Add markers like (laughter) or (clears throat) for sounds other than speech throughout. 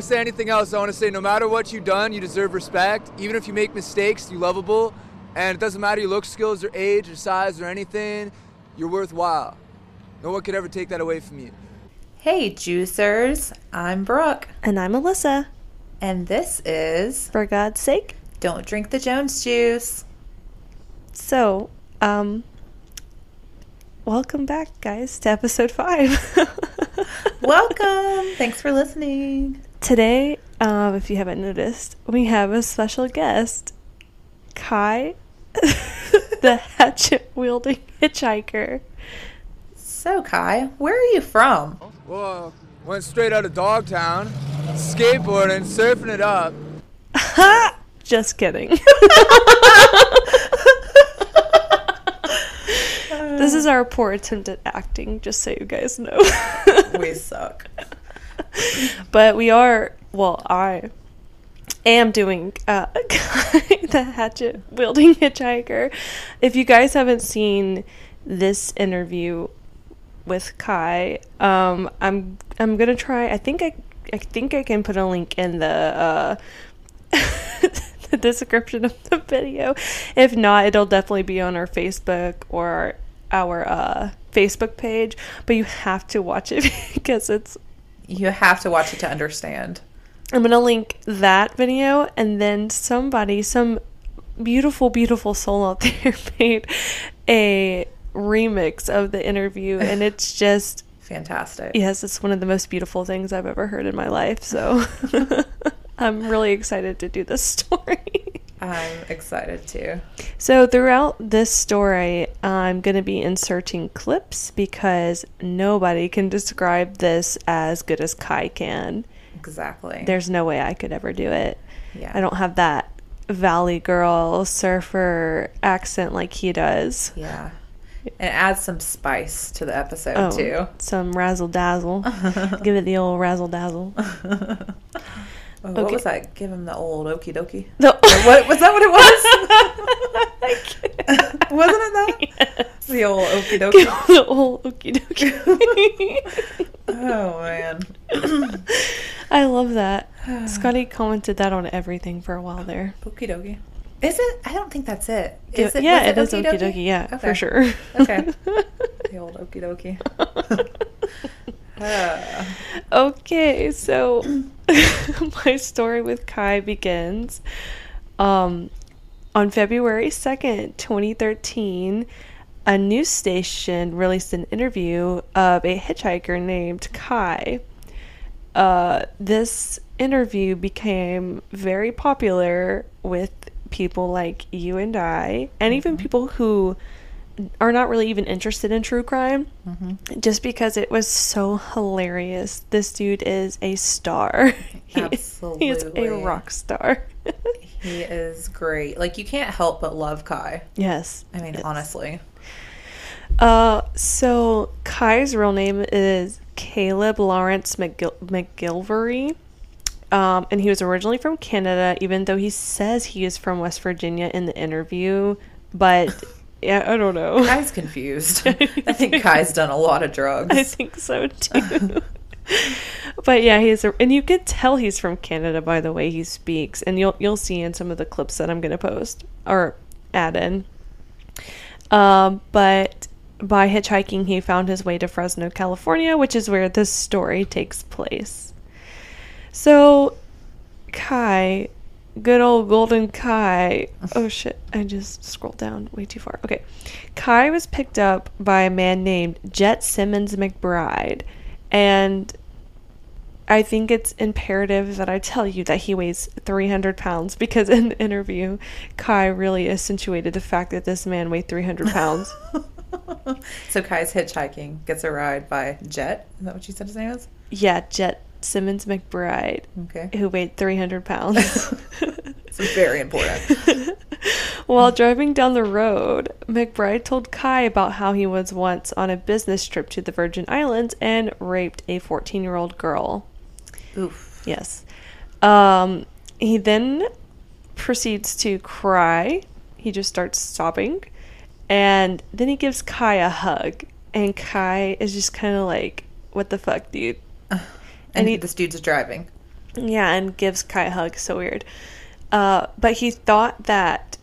I say anything else, I want to say no matter what you've done, you deserve respect. Even if you make mistakes, you're lovable. And it doesn't matter your look, skills, or age, or size, or anything, you're worthwhile. No one could ever take that away from you. Hey, juicers. I'm Brooke. And I'm Alyssa. And this is For God's sake. Don't Drink the Jones Juice. So, um, welcome back, guys, to episode five. (laughs) Welcome. Thanks for listening. Today, um, if you haven't noticed, we have a special guest, Kai, (laughs) the hatchet wielding hitchhiker. So, Kai, where are you from? Well, went straight out of Dogtown, skateboarding, surfing it up. (laughs) Just kidding. (laughs) this is our poor attempt at acting, just so you guys know. We suck. (laughs) but we are, well, I am doing uh, (laughs) the hatchet wielding hitchhiker. If you guys haven't seen this interview with Kai, um, I'm I'm gonna try. I think I I think I can put a link in the uh, (laughs) the description of the video. If not, it'll definitely be on our Facebook or our uh, Facebook page. But you have to watch it because it's You have to watch it to understand. I'm gonna link that video and then somebody, some beautiful, beautiful soul out (laughs) there made a remix of the interview and it's (laughs) just Fantastic. yes, it's one of the most beautiful things I've ever heard in my life. So (laughs) I'm really excited to do this story. I'm excited too. So, throughout this story, I'm going to be inserting clips because nobody can describe this as good as Kai can. Exactly. There's no way I could ever do it. yeah. I don't have that valley girl surfer accent like he does. Yeah. And it adds some spice to the episode Oh, too. some razzle dazzle. (laughs) Give it the old razzle dazzle. (laughs) Oh, What was that? Give him the old okie dokie. No. What was that? What it was? (laughs) (laughs) Wasn't it that? Yes. The old okie dokie. the old okie dokie. (laughs) Oh man. (clears throat) I love that. Scotty commented that on everything for a while there. Okie dokie. Is it? I don't think that's it. Yeah, it? yeah, it is okie okie dokie? dokie. Yeah, Okay. for sure. Okay. The old okie dokie. Uh, (laughs) okay, so (laughs) my story with Kai begins um, on February 2nd, 2013. A news station released an interview of a hitchhiker named Kai. Uh, this interview became very popular with people like you and I, and even people who are not really even interested in true crime just because it was so hilarious. This dude is a star. (laughs) He- He is a rock star. (laughs) he is great. Like you can't help but love Kai. yes. I mean, yes. honestly. Uh, so Kai's real name is Caleb Lawrence McGil- McGillvary. Um, and he was originally from Canada, even though he says he is from West Virginia in the interview. But (laughs) yeah, I don't know. Kai's (laughs) confused. I think Kai's done a lot of drugs. I think so too. (laughs) but yeah, he's a, and you can tell he's from Canada by the way he speaks, and you'll you'll see in some of the clips that I'm gonna post or add in. Um, but by hitchhiking, he found his way to Fresno, California, which is where this story takes place. So, Kai, good old Golden Kai. Oh shit, I just scrolled down way too far. Okay. Kai was picked up by a man named Jett Simmons McBride, and I think it's imperative that I tell you that he weighs 300 pounds because in the interview, Kai really accentuated the fact that this man weighed 300 pounds. (laughs) so Kai's hitchhiking, gets a ride by Jett. Is that what you said his name is? yeah, Jett Simmons McBride, Okay. who weighed 300 pounds. (laughs) It's very important. (laughs) While driving down the road, McBride told Kai about how he was once on a business trip to the Virgin Islands and raped a 14 year old girl. Oof. Yes. Um, he then proceeds to cry. He just starts sobbing. And then he gives Kai a hug. And Kai is just kind of like, what the fuck, dude? And, And he, this dude's driving. Yeah, and gives Kai a hug. So weird. Uh, but he thought that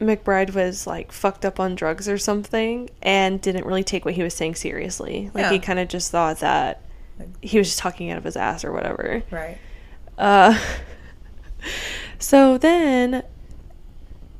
McBride was like fucked up on drugs or something and didn't really take what he was saying seriously. Like he kind of just thought that he was just talking out of his ass or whatever. Right. Uh, (laughs) so then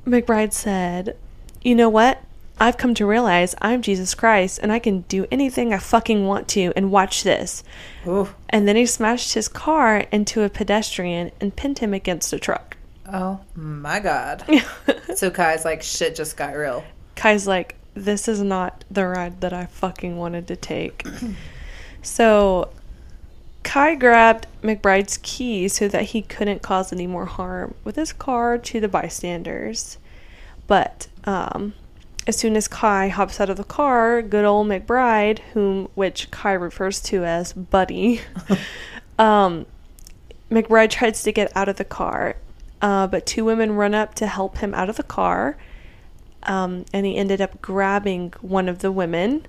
McBride said, You know what? I've come to realize I'm Jesus Christ and I can do anything I fucking want to and watch this. Ooh. And then he smashed his car into a pedestrian and pinned him against a truck. Oh my god. (laughs) so Kai's like, shit just got real. Kai's like, This is not the ride that I fucking wanted to take. (clears throat) so Kai grabbed McBride's key so that he couldn't cause any more harm with his car to the bystanders. But um, as soon as Kai hops out of the car, good old McBride, whom which Kai refers to as Buddy, (laughs) um, McBride tries to get out of the car, uh, but two women run up to help him out of the car, um, and he ended up grabbing one of the women.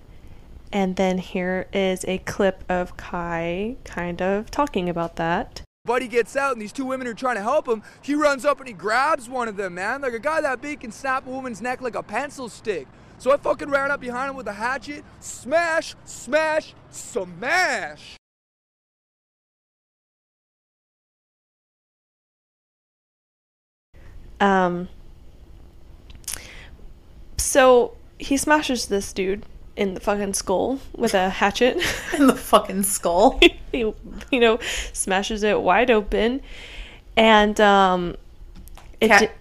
And then here is a clip of Kai kind of talking about that. Buddy gets out and these two women are trying to help him. He runs up and he grabs one of them, man. Like a guy that big can snap a woman's neck like a pencil stick. So I fucking ran up behind him with a hatchet. Smash, smash, smash. Um, so he smashes this dude in the fucking skull with a hatchet. (laughs) In the fucking skull. (laughs) he, you know, smashes it wide open, and um, it. Cat-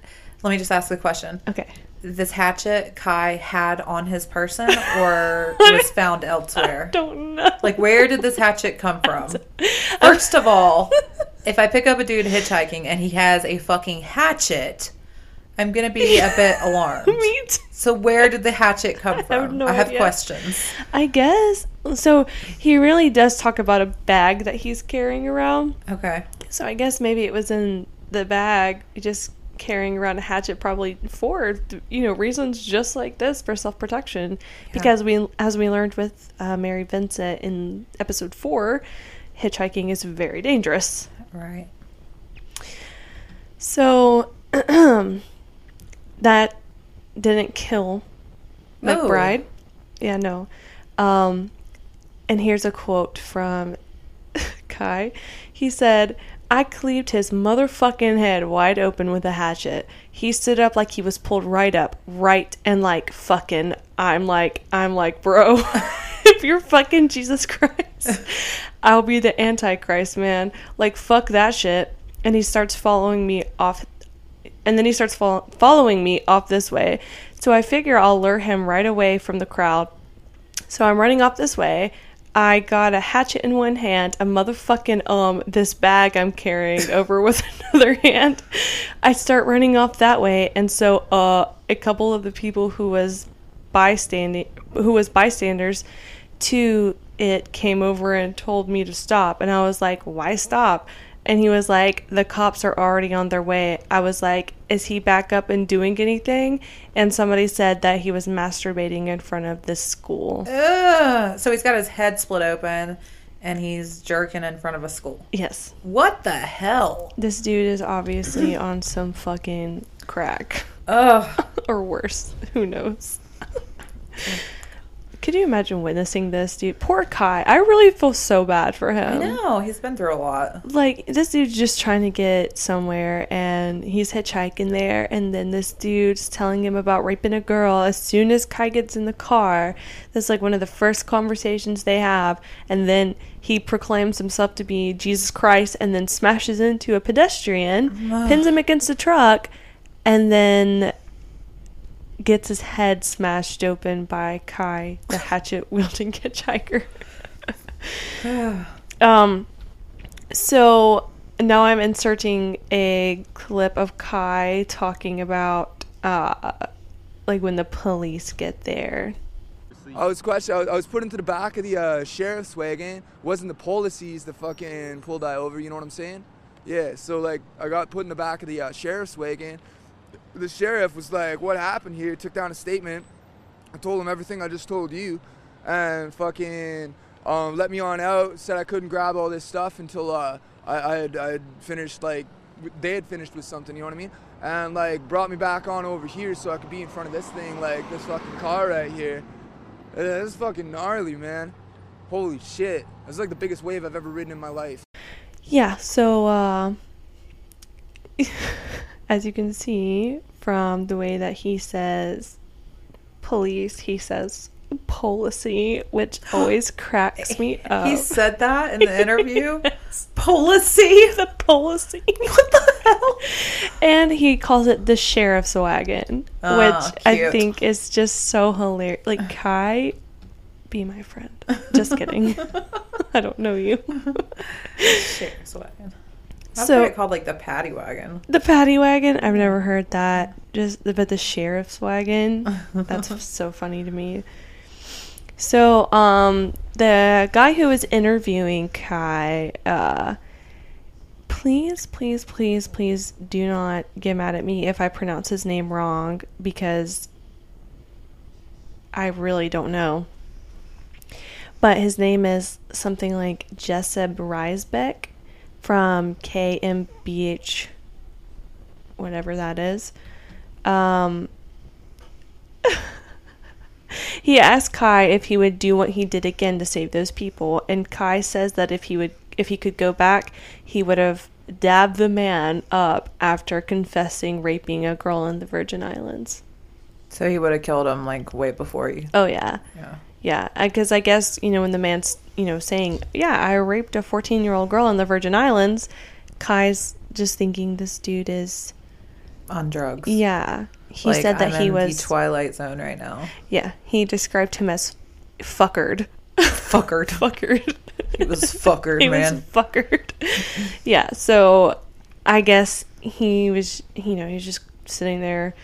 Let me just ask a question. okay. This hatchet Kai had on his person (laughs) or was found elsewhere? Don't know. Like, where did this hatchet come from? First of all, if I pick up a dude hitchhiking and he has a fucking hatchet, I'm gonna be a bit (laughs) alarmed. Me too. So, where did the hatchet come from? have no I have questions. I guess so. He really does talk about a bag that he's carrying around. Okay. So I guess maybe it was in the bag, just carrying around a hatchet, probably for you know reasons just like this for self protection. Because we, as we learned with uh, Mary Vincent in episode four, hitchhiking is very dangerous. Right. So (clears throat) that didn't kill McBride. Yeah, no. Um, and here's a quote from (laughs) Kai. He said, I cleaved his motherfucking head wide open with a hatchet. He stood up like he was pulled right up, right, and like fucking. I'm like, I'm like, bro, (laughs) if you're fucking Jesus Christ, (laughs) I'll be the Antichrist, man. Like, fuck that shit. And he starts following me off and then he starts fol- following me off this way. So I figure I'll lure him right away from the crowd. So I'm running off this way. I got a hatchet in one hand, a motherfucking um this bag I'm carrying (laughs) over with another hand. I start running off that way, and so uh a couple of the people who was bystanding who was bystanders to it came over and told me to stop, and I was like, "Why stop?" And he was like, the cops are already on their way. I was like, is he back up and doing anything? And somebody said that he was masturbating in front of this school. Ugh. So he's got his head split open and he's jerking in front of a school. Yes. What the hell? This dude is obviously (clears throat) on some fucking crack. Ugh. (laughs) or worse. Who knows? (laughs) Could you imagine witnessing this, dude? Poor Kai. I really feel so bad for him. I know. He's been through a lot. like this dude's just trying to get somewhere and he's hitchhiking there and then this dude's telling him about raping a girl as soon as kai gets in the car that's like one of the first conversations they have and then he proclaims himself to be jesus christ and then smashes into a pedestrian pins him against a truck and then gets his head smashed open by kai the hatchet wielding (laughs) hitchhiker (sighs) um so now I'm inserting a clip of Kai talking about uh like when the police get there. I was questioned. I was, I was put into the back of the uh, sheriff's wagon. Wasn't the policies that fucking pulled I over? You know what I'm saying? Yeah. So like, I got put in the back of the uh, sheriff's wagon. The sheriff was like, "What happened here?" Took down a statement. I told him everything I just told you, and fucking um, let me on out. Said I couldn't grab all this stuff until uh, I, I had I had finished like they had finished with something, you know what I mean? And like brought me back on over here so I could be in front of this thing, like this fucking car right here. Uh, This is fucking gnarly, man. Holy shit. Is like the biggest wave I've ever ridden in my life. Yeah, so uh, (laughs) as you can see from the way that he says police, he says policy, which (gasps) always cracks me up. He said that in the (laughs) interview. Yes. Policy. the policy. (laughs) What the hell? And he calls it the sheriff's wagon, Oh, which I think is just so hilarious. Like, (sighs) Kai, be my friend. Just kidding. (laughs) I don't know you. Sheriff's wagon. I've So- it called like the paddy wagon. The paddy wagon, I've never heard that. Just but the sheriff's wagon, that's (laughs) so funny to me. So, um, the guy who was interviewing Kai, uh, please, please, please, please do not get mad at me if I pronounce his name wrong because I really don't know. But his name is something like Jessob Reisbeck from KMPH, whatever that is. Um, (laughs) he asked Kai if he would do what he did again to save those people, and Kai says that if he would, if he could go back, he would have dabbed the man up after confessing raping a girl in the Virgin Islands. So he would have killed him like way before he. Oh yeah, Yeah. Yeah. Because I guess you know when the man's you know saying, "Yeah, I raped a 14 year old girl in the Virgin Islands," Kai's just thinking this dude is On drugs. yeah. He Like, said that I'm he in was the Twilight Zone right now. yeah. He described him as fuckered. Fuckered. (laughs) fuckered. He was fuckered, (laughs) he man. was fuckered. (laughs) yeah. So I guess he was, you know, he was just sitting there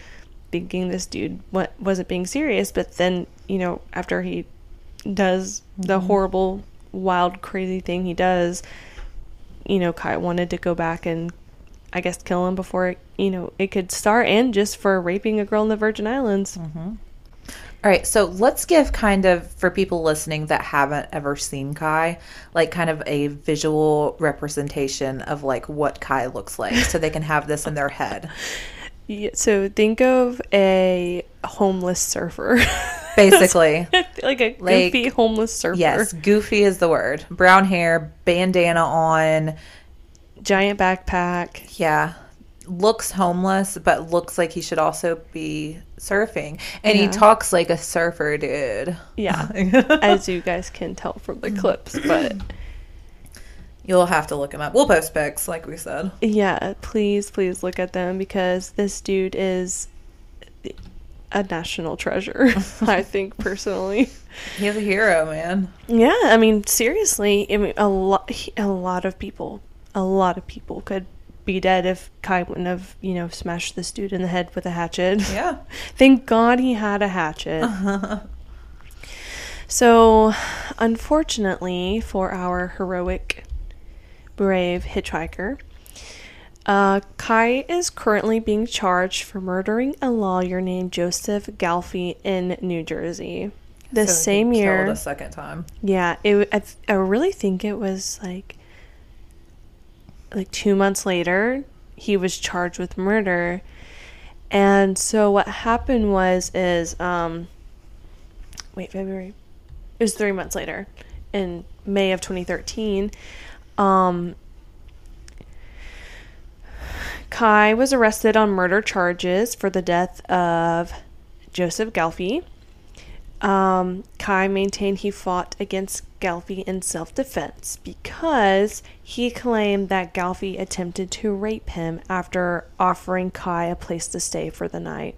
thinking this dude what wasn't being serious, but then you know after he does the Mm-hmm. horrible, wild, crazy thing he does, you know, Kai wanted to go back and I guess kill him before it, you know it could start, and just for raping a girl in the Virgin Islands. Mm. All right, so let's give kind of for people listening that haven't ever seen Kai, like kind of a visual representation of like what Kai looks like, so they can have this in their head. (laughs) Yeah, so think of a homeless surfer, (laughs) Basically, (laughs) like a Like, goofy homeless surfer. yes, goofy is the word. Brown hair, bandana on, giant backpack. yeah. Looks homeless, but looks like he should also be surfing. And he talks like a surfer dude. Yeah, (laughs) as you guys can tell from the clips, but You'll have to look him up. We'll post pics, like we said. yeah, please, please look at them because this dude is a national treasure. (laughs) I think personally. He's a hero, man. Yeah, I mean seriously, I mean a lot, a lot of people, a lot of people could be dead if Kai wouldn't have, you know, smashed this dude in the head with a hatchet. Yeah. (laughs) Thank God he had a hatchet. (laughs) so, unfortunately for our heroic, brave hitchhiker, uh, Kai is currently being charged for murdering a lawyer named Joseph Galfy in New Jersey. The So he same year, a second time. yeah, it. I, I really think it was like, like two months later, he was charged with murder, and so what happened was is um. Wait, February. It was three months later, in May of 2013. Um. Kai was arrested on murder charges for the death of Joseph Galfy. Um, Kai maintained he fought against Galfy in self defense because he claimed that Galfy attempted to rape him after offering Kai a place to stay for the night.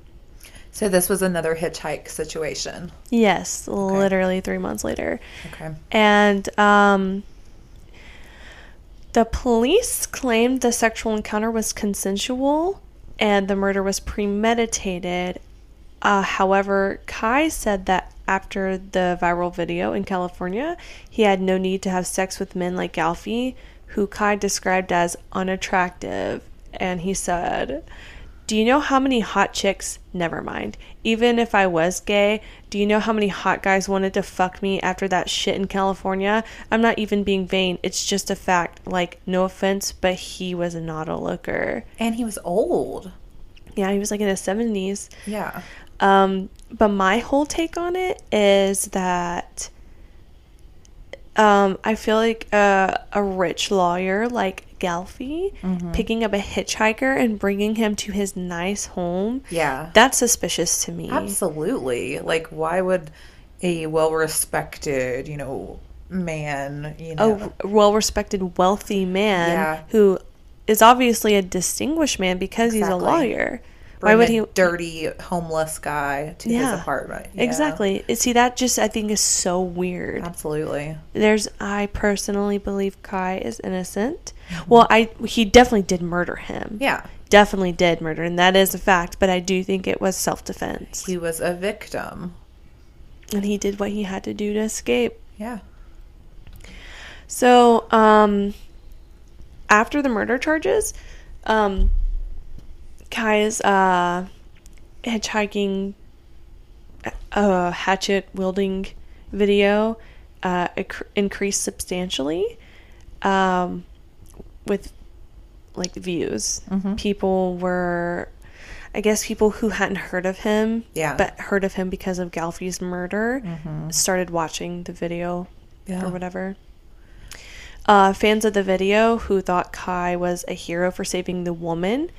So this was another hitchhike situation. Yes, literally three months later. Okay. And um, the police claimed the sexual encounter was consensual and the murder was premeditated. Uh, however, Kai said that after the viral video in California, he had no need to have sex with men like Galfy, who Kai described as unattractive. And he said Do you know how many hot chicks? Never mind. Even if I was gay, do you know how many hot guys wanted to fuck me after that shit in California? I'm not even being vain. It's just a fact. Like, no offense, but he was not a looker. And he was old. Yeah, he was like in his 70s. Yeah. Um, but my whole take on it is that um, I feel like a, a rich lawyer like Galfy mm-hmm. picking up a hitchhiker and bringing him to his nice home. Yeah. That's suspicious to me. Absolutely. Like, why would a well respected, you know, man, you know, A well respected, wealthy man Yeah. who is obviously a distinguished man because he's a lawyer. Why would a he? dirty homeless guy to Yeah. his apartment? know? Exactly. See, that just I think is so weird. Absolutely. There's I personally believe Kai is innocent. Well, I he definitely did murder him. Yeah. Definitely did murder, and that is a fact, but I do think it was self defense. He was a victim. And he did what he had to do to escape. Yeah. So, um after the murder charges, um Kai's uh hitchhiking uh hatchet wielding video uh inc- increased substantially um with like views. People were I guess people who hadn't heard of him, Yeah. but heard of him because of Galfy's murder, started watching the video Yeah. or whatever. Uh, fans of the video who thought Kai was a hero for saving the woman,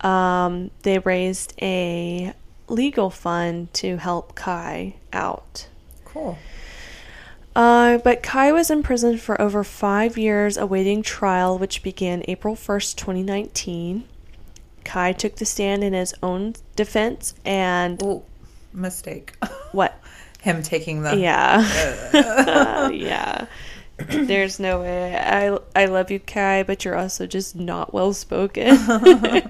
um, they raised a legal fund to help Kai out. Cool. Uh, but Kai was imprisoned for over five years awaiting trial, which began April 1st, 2019. Kai took the stand in his own defense and Oh, mistake. (laughs) what? Him taking the. Yeah. (laughs) (laughs) yeah. There's no way. I I love you, Kai, but you're also just not well spoken. (laughs)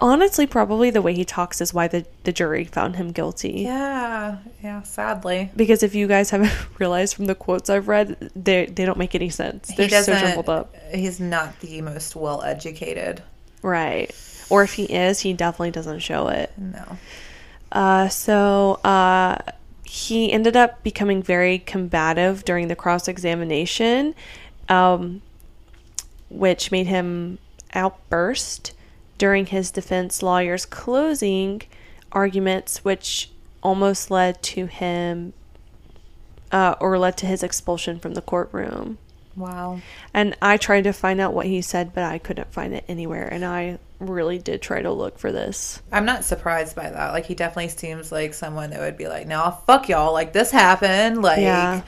Honestly, probably the way he talks is why the, the jury found him guilty. Yeah. Yeah. Sadly. Because if you guys haven't (laughs) realized from the quotes I've read, they they don't make any sense. They're he so doesn't. jumbled up. He's not the most well educated. Right. Or if he is, he definitely doesn't show it. No. Uh, so uh, he ended up becoming very combative during the cross examination, um, which made him outburst during his defense lawyer's closing arguments, which almost led to him uh, or led to his expulsion from the courtroom. Wow. And I tried to find out what he said, but I couldn't find it anywhere. And I really did try to look for this. I'm not surprised by that. Like he definitely seems like someone that would be like, "No, fuck y'all. Like this happened. Like, Yeah.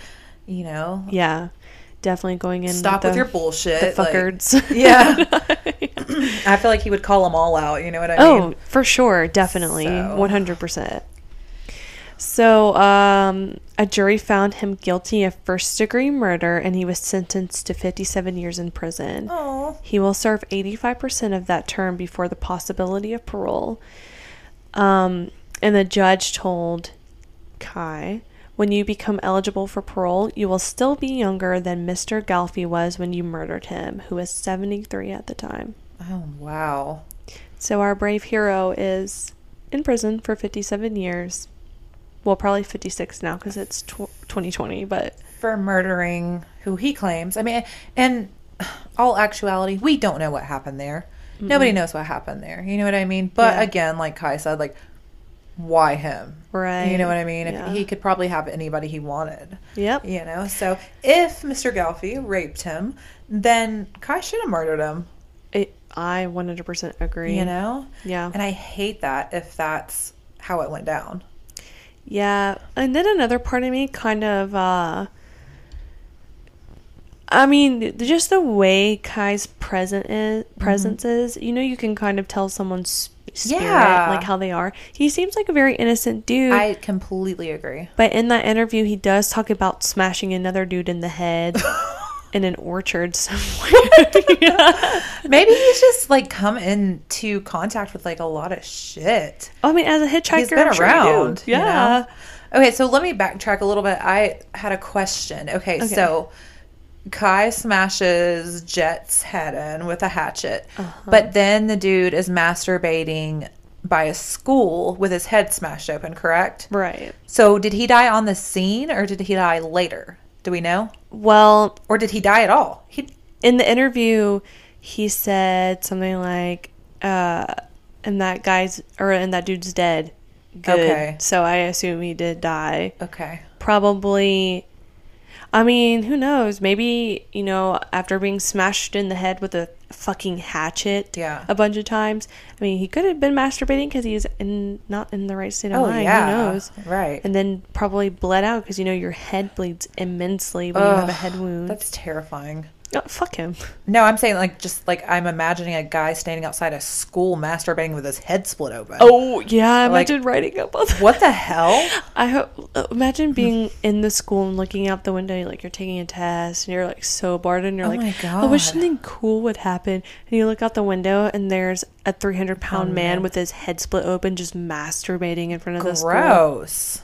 you know, Yeah, definitely going in. stop the, with your bullshit. The like- (laughs) yeah. (laughs) I feel like he would call them all out. You know what I oh, mean? oh, for sure, definitely, So- one hundred percent. So, um, a jury found him guilty of first degree murder, and he was sentenced to fifty-seven years in prison. Oh. He will serve 85% of that term before the possibility of parole. Um, and the judge told Kai, when you become eligible for parole, you will still be younger than Mr. Galfy was when you murdered him, who was 73 at the time. Oh wow. So our brave hero is in prison for 57 years. Well, probably 56 now because it's tw- 2020, but For murdering who he claims. I mean, and all actuality, we don't know what happened there. Nobody knows what happened there. You know what I mean? But Yeah. again, like Kai said, like why him? Right. You know what I mean? Yeah. If he could probably have anybody he wanted. yep. You know, so if Mr. Galfy raped him, then Kai should have murdered him. It, I 100% agree. You know? Yeah. And I hate that if that's how it went down. Yeah, and then another part of me kind of uh I mean, just the way Kai's present is, presence is, you know, you can kind of tell someone's spirit, Yeah. like how they are. He seems like a very innocent dude, I completely agree. but in that interview, he does talk about smashing another dude in the head (laughs) in an orchard (laughs) somewhere. Yeah. (laughs) Maybe he's just like come into contact with like a lot of shit. I mean, as a hitchhiker, He's been I'm sure you around. know? Yeah. Okay, so let me backtrack a little bit. I had a question. Okay, Okay. so Kai smashes Jett's head in with a hatchet, uh-huh. but then the dude is masturbating by a school with his head smashed open, correct? Right. So did he die on the scene or did he die later? Do we know? Well, Or did he die at all? He in the interview, he said something like, uh, and that guy's, or and that dude's dead. Good. Okay. So I assume he did die. Okay. Probably, I mean, who knows? Maybe, you know, after being smashed in the head with a fucking hatchet Yeah. a bunch of times, I mean, he could have been masturbating because he's in, not in the right state of Oh mind. yeah. Who knows? Right. And then probably bled out because, you know, your head bleeds immensely when you have a head wound. That's terrifying. Oh, fuck him. No, I'm saying like just like I'm imagining a guy standing outside a school masturbating with his head split open. Oh yeah, Like- imagine writing up on that. What the hell? (laughs) I hope. Imagine being in the school and looking out the window, like you're taking a test, and you're like so bored, and you're Oh like, I wish something cool would happen. And you look out the window, and there's a 300 pound Oh, man man. with his head split open, just masturbating in front of the school. Gross.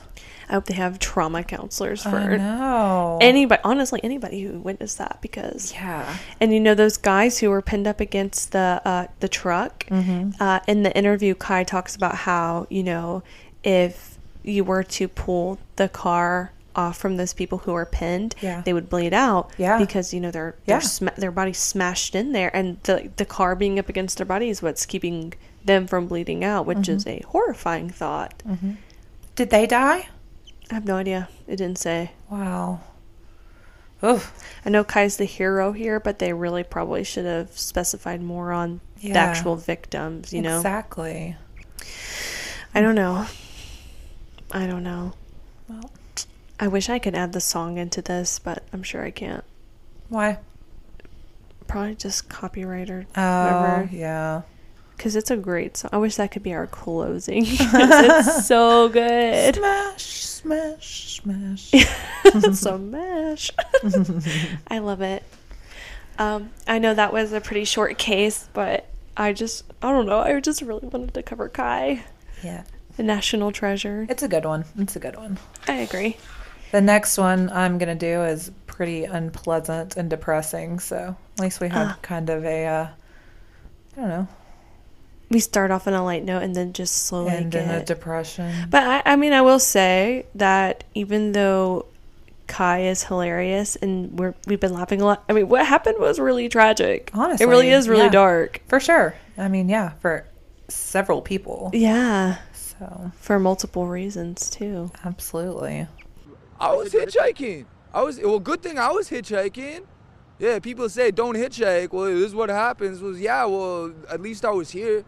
I hope they have trauma counselors I for know. anybody. Honestly, anybody who witnessed that, because yeah. and you know those guys who were pinned up against the uh, the truck. Mm-hmm. Uh, in the interview, Kai talks about how you know if you were to pull the car off from those people who are pinned, Yeah. they would bleed out. Yeah. because you know their Yeah. their their bodies smashed in there, and the the car being up against their body is what's keeping them from bleeding out, which is Mm-hmm. a horrifying thought. Did they die? I have no idea. It didn't say. Wow. Oof. I know Kai's the hero here, but they really probably should have specified more on the actual victims, you know? Exactly. I don't know. I don't know. Well, I wish I could add the song into this, but I'm sure I can't. why? Probably just copyright or Oh, whatever. yeah. Because it's a great song. I wish that could be our closing. (laughs) it's (laughs) so good. Smash, smash, smash. (laughs) so mash. I love it. Um, I know that was a pretty short case, but I just, I don't know. I just really wanted to cover Kai, yeah. the national treasure. It's a good one. It's a good one. I agree. The next one I'm going to do is pretty unpleasant and depressing. So at least we had Ah. kind of a, uh, I don't know, We start off on a light note and then just slowly end in a depression. But I, I mean, I will say that even though Kai is hilarious and we're we've been laughing a lot. I mean, what happened was really tragic. Honestly, it really is really yeah. dark. For sure. I mean, yeah, for several people. Yeah, So, for multiple reasons too. absolutely. I was hitchhiking. I was well. Good thing I was hitchhiking. Yeah, people say don't hitchhike. Well, this is what happens. Was yeah. Well, at least I was here.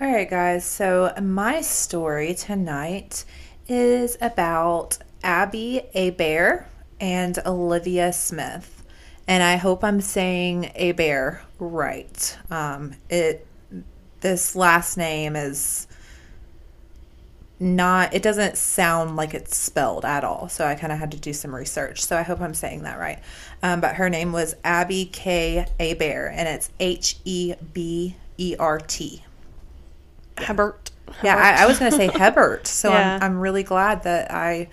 All right, guys. So, my story tonight is about Abby Abear and Olivia Smith. And I hope I'm saying Abear right. Um, it this last name is not it doesn't sound like it's spelled at all so i kind of had to do some research so i hope i'm saying that right um, but her name was abby k Abear, and it's h-e-b-e-r-t Hebert. yeah I, I was going to say hebert so Yeah. I'm, I'm really glad that i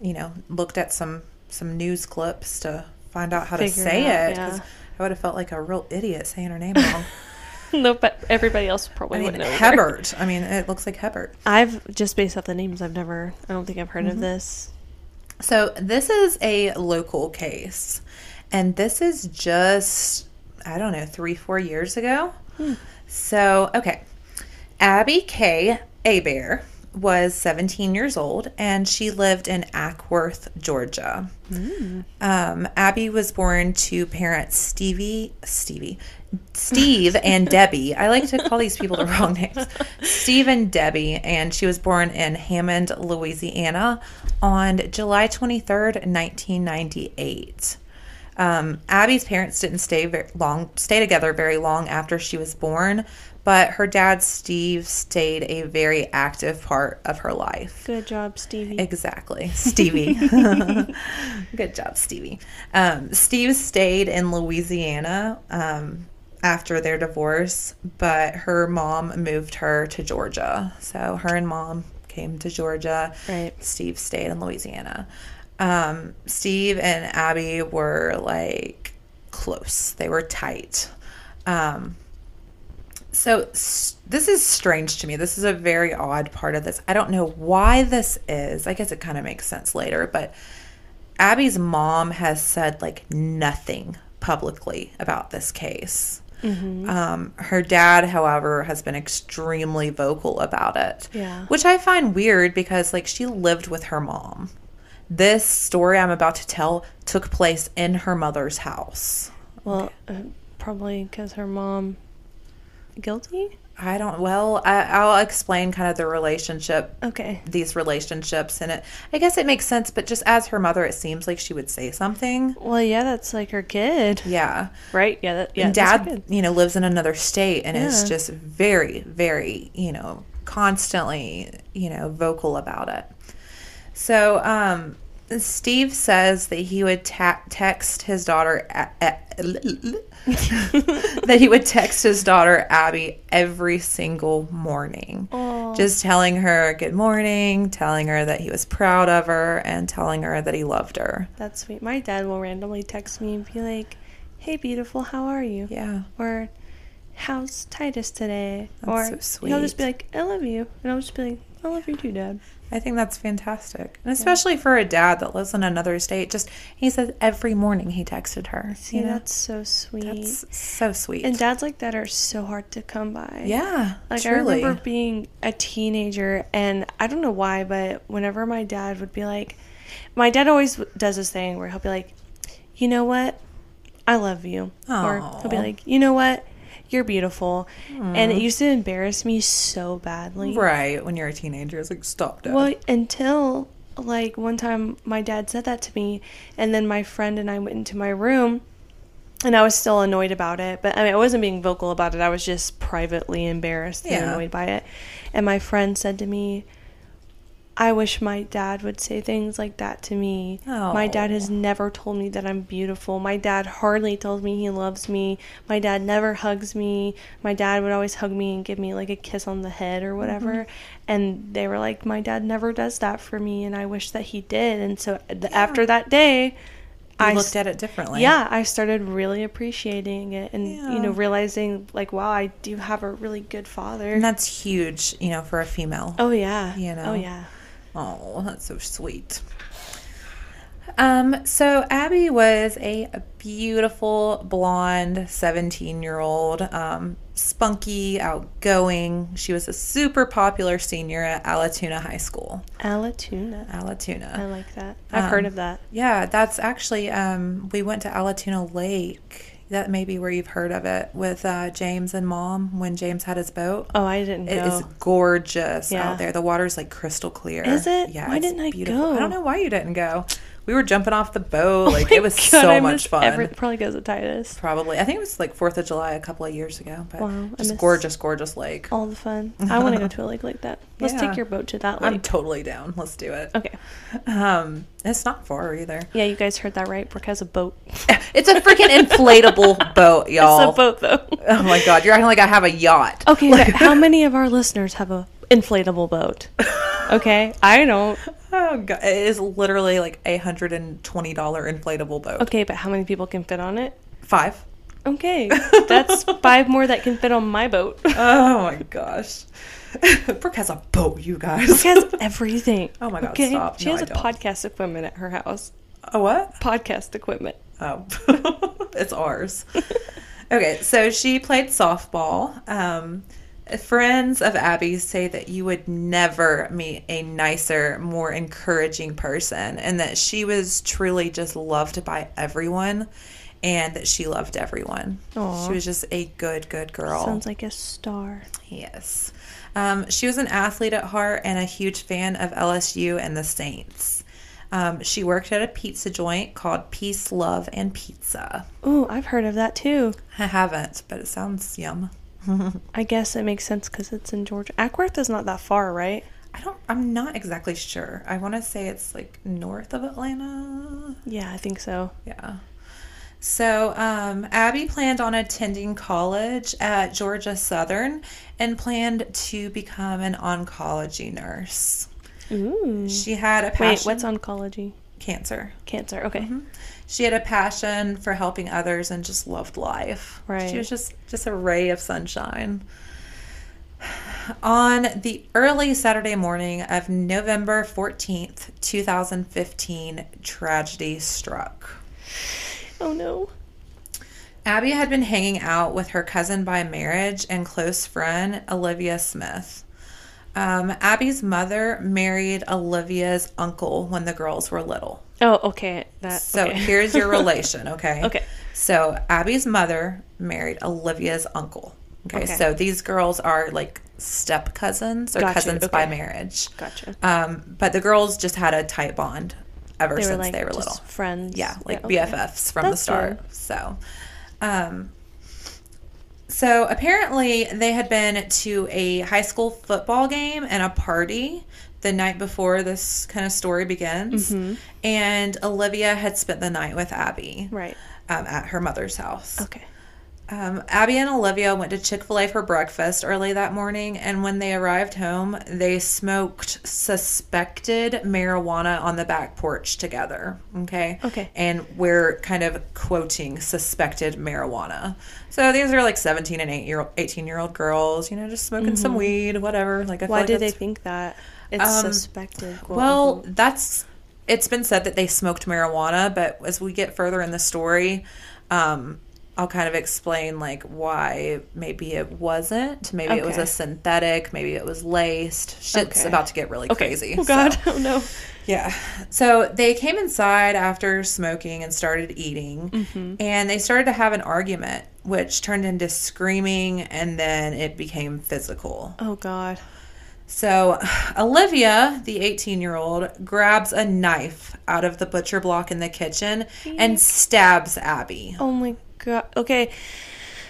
you know looked at some some news clips to find out how to Figure it say it 'cause yeah. i would have felt like a real idiot saying her name wrong (laughs) no, but everybody else probably i mean wouldn't know. either. hebert i mean it looks like hebert I've just based off the names. I've never. I don't think I've heard of Mm-hmm. this. So this is a local case, and this is just I don't know three four years ago. So okay, Abby K. Abear was 17 years old, and she lived in Acworth, Georgia. Um, Abby was born to parents Stevie, Stevie, Steve (laughs) and Debbie. I like to call these people the wrong names. Steve and Debbie, and she was born in Hammond, Louisiana, on July twenty third, nineteen ninety eight. Um, Abby's parents didn't stay very long, stay together very long after she was born, but her dad Steve stayed a very active part of her life. Good job, Stevie. Exactly, Stevie. (laughs) Good job, Stevie. Um, Steve stayed in Louisiana um, after their divorce, but her mom moved her to Georgia. So her and mom came to Georgia. Right. Steve stayed in Louisiana. Um, Steve and Abby were like close. They were tight. Um, so s- this is strange to me. This is a very odd part of this. I don't know why this is. I guess it kind of makes sense later, but Abby's mom has said like nothing publicly about this case. Um, her dad, however, has been extremely vocal about it. Yeah. Which I find weird because like she lived with her mom. This story I'm about to tell took place in her mother's house. well, uh, probably because her mom guilty. I don't. Well, I, I'll explain kind of the relationship, Okay. these relationships, and it. I guess it makes sense, but just as her mother, it seems like she would say something. Well, yeah, that's like her kid, Yeah, right? Yeah, that, yeah. and dad, you know, lives in another state and is just very, very, you know, constantly, you know, vocal about it. So, um, Steve says that he would ta- text his daughter. (laughs) That he would text his daughter Abby every single morning, Aw. just telling her good morning, telling her that he was proud of her, and telling her that he loved her. That's sweet. My dad will randomly text me and be like, "Hey, beautiful, how are you?" Yeah, Or, "How's Titus today?" That's or so he'll just be like, "I love you," and I'll just be like, "I love you too, Dad." I think that's fantastic, and especially for a dad that lives in another state. Just he says every morning he texted her. See, you know? that's so sweet. that's so sweet. and dads like that are so hard to come by. yeah, Like truly. I remember being a teenager, and I don't know why, but whenever my dad would be like, my dad always does this thing where he'll be like, you know what, I love you, or he'll be like, you know what, you're beautiful, and mm. it used to embarrass me so badly. right when you're a teenager, it's like stop, dad. Well, until like one time my dad said that to me, and then my friend and I went into my room, and I was still annoyed about it. But I mean, I wasn't being vocal about it. I was just privately embarrassed and annoyed by it. And my friend said to me, I wish my dad would say things like that to me. My dad has Oh. never told me that I'm beautiful. My dad hardly tells me he loves me. My dad never hugs me. My dad would always hug me and give me like a kiss on the head or whatever. Mm-hmm. And they were like, My dad never does that for me, and I wish that he did. And so th- after that day, you I looked at it differently. yeah, I started really appreciating it and, you know, realizing, like, wow, I do have a really good father. and that's huge, you know, for a female. oh, yeah. You know. Oh, yeah. Oh, that's so sweet. Um, so Abby was a beautiful blonde 17 year old, um, spunky, outgoing. She was a super popular senior at Allatoona High School. Allatoona. I like that. I've heard Um, of that. Yeah, that's actually, um, we went to Allatoona Lake. That may be where you've heard of it with uh, James and mom when James had his boat. Oh, I didn't It go. is gorgeous Yeah. out there. The water's like crystal clear. Is it? Yeah. Why didn't I beautiful. go? I don't know why you didn't go. We were jumping off the boat. Oh Like my it was God, so I much fun. every- probably goes to Titus. Probably. I think it was like Fourth of July a couple of years ago. But Wow, just gorgeous, gorgeous lake. All the fun. (laughs) I want to go to a lake like that. Let's Yeah. take your boat to that lake. I'm totally down. Let's do it. okay. Um, it's not far either. Yeah, you guys heard that right. Brooke has a boat. (laughs) It's a freaking inflatable (laughs) boat, y'all. It's a boat, though. Oh my god, you're acting like I have a yacht. Okay, but how many of our listeners have a inflatable boat? Okay, I don't. Oh god, it is literally like a hundred and twenty dollar inflatable boat. Okay, but how many people can fit on it? Five. Okay, (laughs) that's five more that can fit on my boat. (laughs) Oh my gosh. (laughs) Brooke has a boat, you guys. Brooke has everything. Oh my God, Okay, stop. she No, has I a don't. podcast equipment at her house. A what? Podcast equipment. Oh, it's ours. Okay, so she played softball. Um, friends of Abby's say that you would never meet a nicer, more encouraging person, and that she was truly just loved by everyone, and that she loved everyone. Aw. She was just a good, good girl. Sounds like a star. Yes. Um, she was an athlete at heart and a huge fan of LSU and the Saints. Um, she worked at a pizza joint called Peace, Love, and Pizza. Ooh, I've heard of that too. I haven't, but it sounds yum. (laughs) I guess it makes sense because it's in Georgia. Acworth is not that far, right? I don't. I'm not exactly sure. I want to say it's like north of Atlanta. Yeah, I think so. Yeah. So um, Abby planned on attending college at Georgia Southern and planned to become an oncology nurse. Ooh. She had a passion. Wait, what's oncology? cancer? Cancer. Okay. She had a passion for helping others and just loved life. Right. She was just just a ray of sunshine. On the early Saturday morning of November 14th, 2015, tragedy struck. Oh no. Abby had been hanging out with her cousin by marriage and close friend, Olivia Smith. Um, Abby's mother married Olivia's uncle when the girls were little. Oh, okay. That. So okay. (laughs) here's your relation, okay? Okay. So Abby's mother married Olivia's uncle. Okay, Okay. so these girls are like step cousins or Gotcha, cousins by marriage. Gotcha. Um, but the girls just had a tight bond ever They were since like they were just little. friends. Yeah, like okay. BFFs from the start. So, um, so apparently they had been to a high school football game and a party the night before this kind of story begins, Mm-hmm. and Olivia had spent the night with Abby Right. um, at her mother's house. Okay. Um, Abby and Olivia went to Chick fil A for breakfast early that morning, and when they arrived home, they smoked suspected marijuana on the back porch together. Okay. Okay. And we're kind of quoting suspected marijuana. So these are like 17 and 8 year, 18 year old girls, you know, just smoking some weed, whatever. Like, I Why like did they think that? It's Um, suspected. quote, well, unquote. that's it's been said that they smoked marijuana, but as we get further in the story, um, I'll kind of explain like why maybe it wasn't. Maybe it was a synthetic. Maybe it was laced. Shit's Okay. about to get really okay. crazy. Oh God. so- (laughs) Oh no. yeah. So they came inside after smoking and started eating, Mm-hmm. and they started to have an argument, which turned into screaming, and then it became physical. Oh God. So, (sighs) Olivia, the 18 year old, grabs a knife out of the butcher block in the kitchen and stabs Abby. Oh my God. Okay.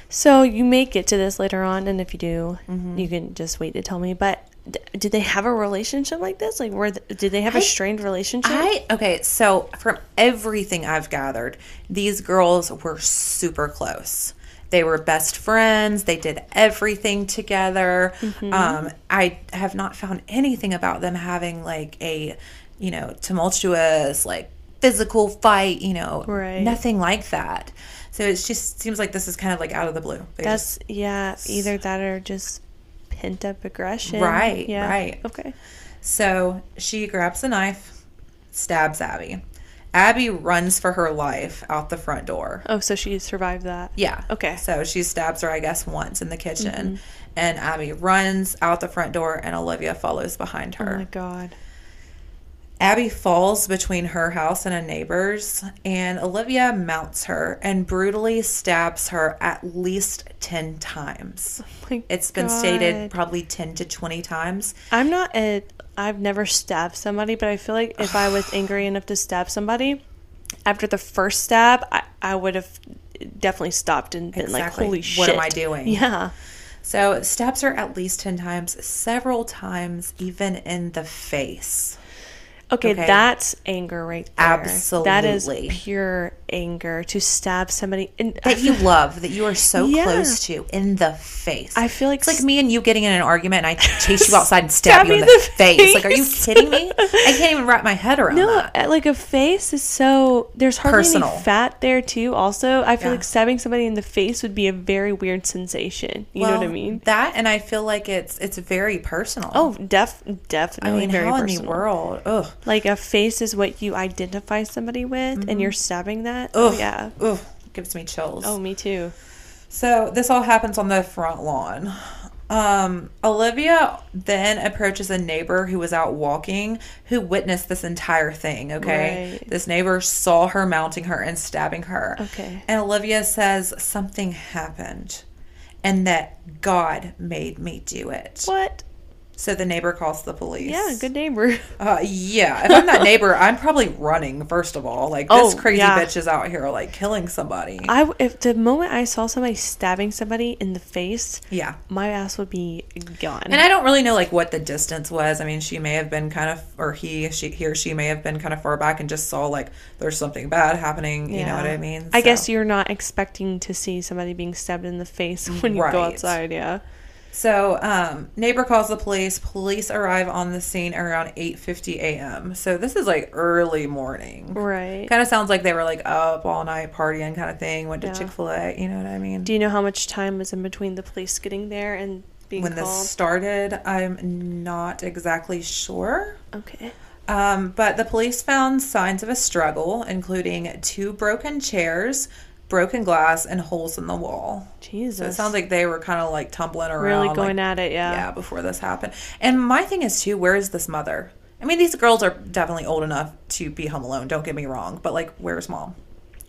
So you may get to this later on, and if you do, Mm-hmm. you can just wait to tell me. But d- did they have a relationship like this? Like, were th- did they have a I- strained relationship? I, okay, so from everything I've gathered, these girls were super close. They were best friends. They did everything together. Mm-hmm. Um, I have not found anything about them having like a, you know, tumultuous, like physical fight, you know, Right. nothing like that. So it just seems like this is kind of like out of the blue. They That's yeah. Either that or just pent up aggression. Right, Yeah. right. Okay. So she grabs a knife, stabs Abby. Abby runs for her life out the front door. Oh, so she survived that. Yeah. Okay. So she stabs her, I guess, once in the kitchen. Mm-hmm. And Abby runs out the front door, and Olivia follows behind her. Oh my God. Abby falls between her house and a neighbor's, and Olivia mounts her and brutally stabs her at least 10 times. Oh my It's been stated probably 10 to 20 times. I'm not a. I've never stabbed somebody, but I feel like if I was angry (sighs) enough to stab somebody, after the first stab, I, I would have definitely stopped and been like, "Holy shit! What am I doing?" (laughs) Yeah. So stabs her at least 10 times, several times, even in the face. Okay, Okay. that's anger right there. Absolutely. That is pure anger to stab somebody. And I That you love, that you are so Yeah. close to, in the face. I feel like It's like s- me and you getting in an argument and I (laughs) chase you outside and stab, Stab you in the, the face. Like, are you kidding me? I can't even wrap my head around no, that. uh, like a face is so. There's hardly Personal. any fat there too. Also, I feel Yeah. like stabbing somebody in the face would be a very weird sensation. You know what I mean? That, and I feel like it's it's very personal. Oh, def definitely I mean, very how in personal. the world? Ugh. Like a face is what you identify somebody with, and you're stabbing that. Oh Mm-hmm. Yeah. Ugh. Gives me chills. Oh, me too. So this all happens on the front lawn. Um, Olivia then approaches a neighbor who was out walking who witnessed this entire thing. Okay. Right. This neighbor saw her mounting her and stabbing her. Okay. And Olivia says something happened and that God made me do it. What? So the neighbor calls the police. Yeah, good neighbor. (laughs) Uh, yeah, if I'm that neighbor, I'm probably running. First of all, like this Oh, crazy yeah. bitch is out here like killing somebody. I if the moment I saw somebody stabbing somebody in the face, yeah, my ass would be gone. and I don't really know like what the distance was. I mean, she may have been kind of, or he, she, he or she may have been kind of far back and just saw like there's something bad happening. You know what I mean? I guess you're not expecting to see somebody being stabbed in the face (laughs) when you go outside. Yeah. So, um, neighbor calls the police. Police arrive on the scene around 8:50 a.m. So this is like early morning. Right. Kind of sounds like they were like up all night partying, kind of thing. Went to Yeah. Chick Fil A. You know what I mean? Do you know how much time was in between the police getting there and being when this started, I'm not exactly sure. okay. Um, but the police found signs of a struggle, including two broken chairs, broken glass, and holes in the wall. Jesus. So it sounds like they were kind of like tumbling around, really like, going at it. Yeah. yeah, before this happened. And my thing is too, where is this mother? I mean, these girls are definitely old enough to be home alone. Don't get me wrong, but like, where's mom?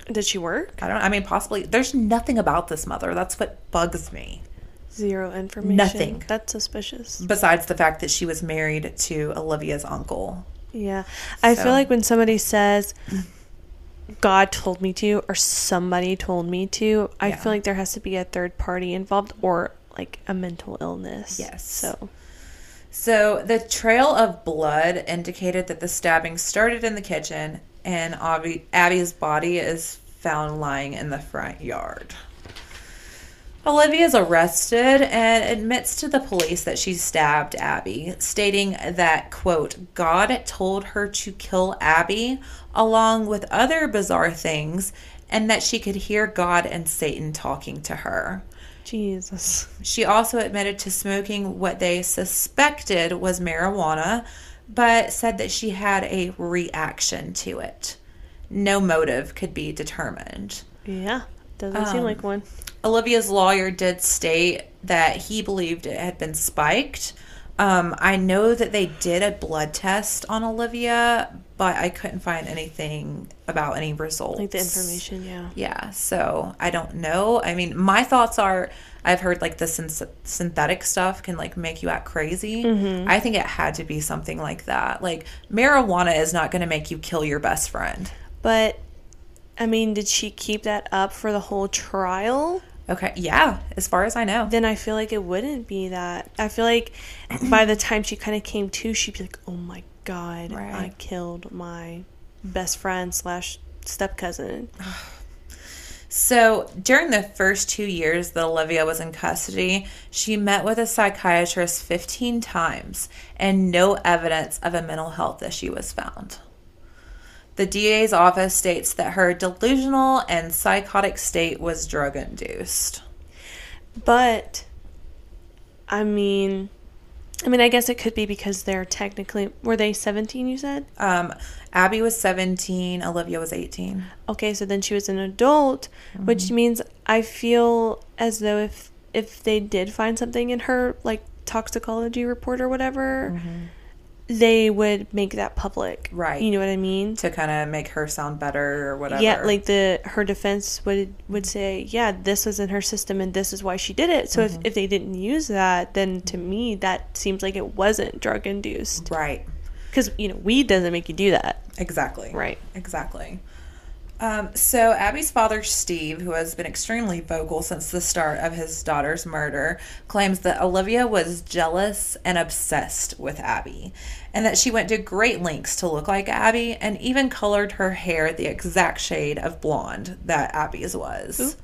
Did she work? I don't. I mean, possibly. There's nothing about this mother. That's what bugs me. Zero information. Nothing. That's suspicious. Besides the fact that she was married to Olivia's uncle. Yeah. I So- feel like when somebody says God told me to or somebody told me to, I Yeah. feel like there has to be a third party involved or like a mental illness. Yes. So So the trail of blood indicated that the stabbing started in the kitchen, and Abby, Abby's body is found lying in the front yard. Olivia is arrested and admits to the police that she stabbed Abby, stating that, quote, God told her to kill Abby along with other bizarre things, and that she could hear God and Satan talking to her. Jesus. She also admitted to smoking what they suspected was marijuana, but said that she had a reaction to it. No motive could be determined. Yeah. Doesn't seem Um, like one. Olivia's lawyer did state that he believed it had been spiked. Um, I know that they did a blood test on Olivia, but I couldn't find anything about any results. Like the information, yeah. Yeah, so I don't know. I mean, my thoughts are I've heard like the syn- synthetic stuff can like make you act crazy. Mm-hmm. I think it had to be something like that. Like marijuana is not going to make you kill your best friend. But I mean, did she keep that up for the whole trial? Okay, yeah, as far as I know. Then I feel like it wouldn't be that. I feel like (clears throat) by the time she kind of came to, she'd be like, "Oh my god, I killed my best friend slash step cousin." (sighs) So, during the first two years that Olivia was in custody, she met with a psychiatrist 15 times and no evidence of a mental health issue was found. The DA's office states that her delusional and psychotic state was drug induced. But I mean, I mean, I guess it could be because they're technically were they seventeen? You said Um, Abby was 17, Olivia was 18. okay, so then she was an adult, which means I feel as though if if they did find something in her like toxicology report or whatever, they would make that public. Right. You know what I mean? To kind of make her sound better or whatever. Yeah, like the her defense would would say, yeah, this was in her system and this is why she did it. So if, mm-hmm. if they didn't use that, then to me that seems like it wasn't drug induced Right. because you know weed doesn't make you do that. Exactly. Right. Exactly. Um, so Abby's father, Steve, who has been extremely vocal since the start of his daughter's murder, claims that Olivia was jealous and obsessed with Abby, and that she went to great lengths to look like Abby, and even colored her hair the exact shade of blonde that Abby's was.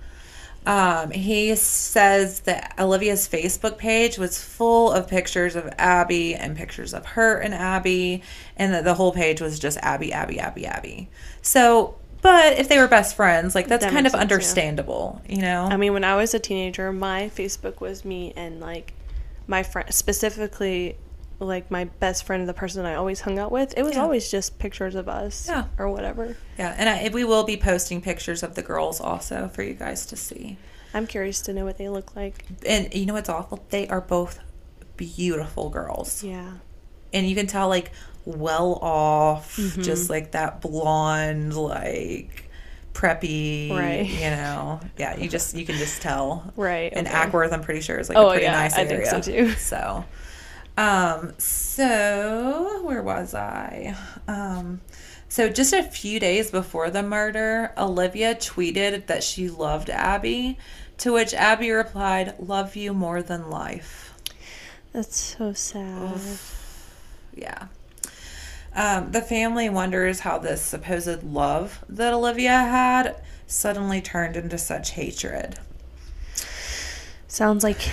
Um, he says that Olivia's Facebook page was full of pictures of Abby and pictures of her and Abby, and that the whole page was just Abby, Abby, Abby, Abby. So, but if they were best friends, like that's That kind of sense, yeah. understandable, you know? I mean, when I was a teenager, my Facebook was me and like my friend, specifically like my best friend, the person I always hung out with. It was Yeah. always just pictures of us, Yeah. or whatever. yeah, and I, we will be posting pictures of the girls also for you guys to see. I'm curious to know what they look like. And you know what's awful? They are both beautiful girls. Yeah. and you can tell like well off Mm-hmm. just like that blonde like preppy Right. you know yeah you just you can just tell Right, and okay. Acworth i'm pretty sure is like Oh, a pretty yeah, nice I area think so, too. so Um, so where was I? Um, so just a few days before the murder, Olivia tweeted that she loved Abby, to which Abby replied, "Love you more than life." That's so sad. Yeah. Um, the family wonders how this supposed love that Olivia had suddenly turned into such hatred. Sounds like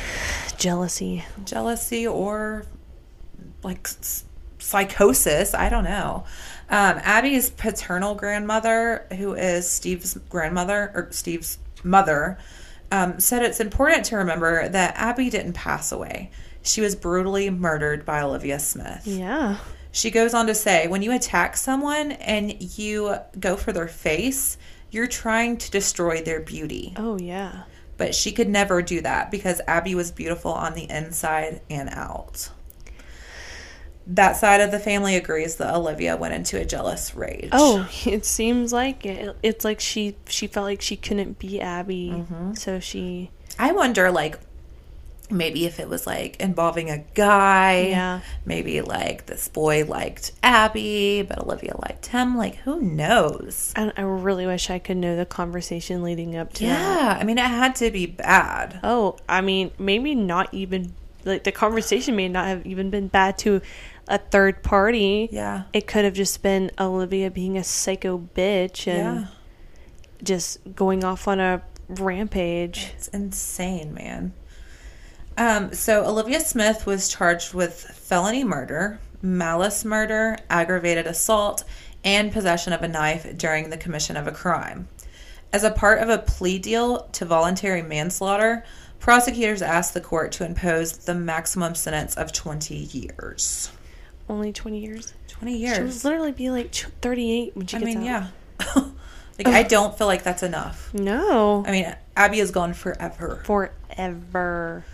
jealousy. jealousy or like psychosis. I don't know. Um, Abby's paternal grandmother, who is Steve's grandmother or Steve's mother, um, said it's important to remember that Abby didn't pass away. She was brutally murdered by Olivia Smith. Yeah. She goes on to say, when you attack someone and you go for their face, you're trying to destroy their beauty. Oh yeah. But she could never do that because Abby was beautiful on the inside and out. That side of the family agrees that Olivia went into a jealous rage. Oh, it seems like it. It's like she she felt like she couldn't be Abby, mm-hmm. so she I wonder, like, maybe if it was like involving a guy. Yeah. Maybe like this boy liked Abby, but Olivia liked him. Like, who knows? I, I really wish I could know the conversation leading up to that. Yeah. I mean, it had to be bad. Oh, I mean, maybe not even like the conversation may not have even been bad to a third party. Yeah. It could have just been Olivia being a psycho bitch and Yeah. just going off on a rampage. It's insane, man. Um, so Olivia Smith was charged with felony murder, malice murder, aggravated assault, and possession of a knife during the commission of a crime. As a part of a plea deal to voluntary manslaughter, prosecutors asked the court to impose the maximum sentence of 20 years. Only 20 years. 20 years. She would literally be like 38 when she I gets mean, out. yeah. (laughs) like, I don't feel like that's enough. No. I mean, Abby is gone forever. Forever.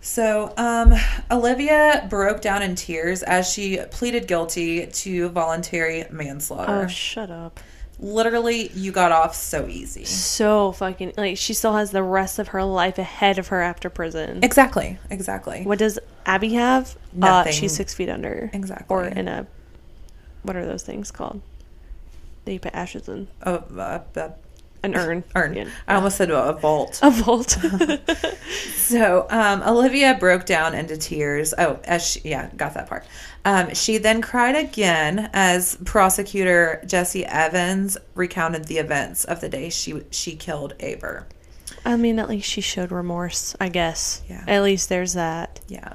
So, um, Olivia broke down in tears as she pleaded guilty to voluntary manslaughter. Oh, shut up. Literally, you got off so easy. So fucking like she still has the rest of her life ahead of her after prison. Exactly. Exactly. What does Abby have? Uh, Nothing. she's six feet under. Exactly. Or in a, what are those things called? That you put ashes in. A, a, a An urn. (laughs) urn. Yeah. I almost said a vault. A vault. (laughs) (laughs) So, um, Olivia broke down into tears. Oh, as she, yeah, got that part. Um, she then cried again as prosecutor Jesse Evans recounted the events of the day she she killed Aber. I mean, at least she showed remorse, I guess. Yeah. At least there's that. Yeah.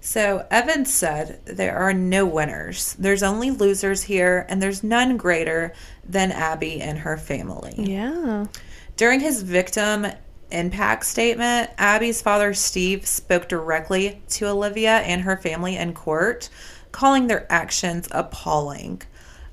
So Evans said there are no winners. There's only losers here, and there's none greater than Abby and her family. Yeah. During his victim impact statement, Abby's father, Steve, spoke directly to Olivia and her family in court, calling their actions appalling.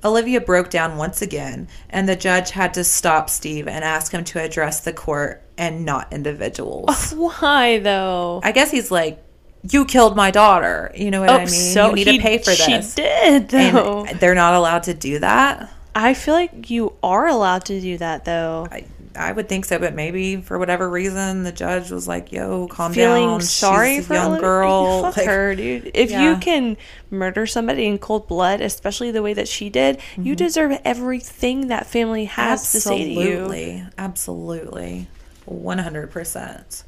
Olivia broke down once again, and the judge had to stop Steve and ask him to address the court and not individuals. (laughs) Why though? I guess he's like, You killed my daughter. You know what oh, I mean? you need Oh, he- to pay for this. She did though. And they're not allowed to do that. I feel like you are allowed to do that though. I, I would think so, but maybe for whatever reason, the judge was like, "Yo, calm Feeling down. sorry She's a young girl." (laughs) Fuck Like, her, dude. If Yeah. you can murder somebody in cold blood, especially the way that she did, you mm-hmm. deserve everything that family has to say to you. Absolutely, absolutely, one hundred percent.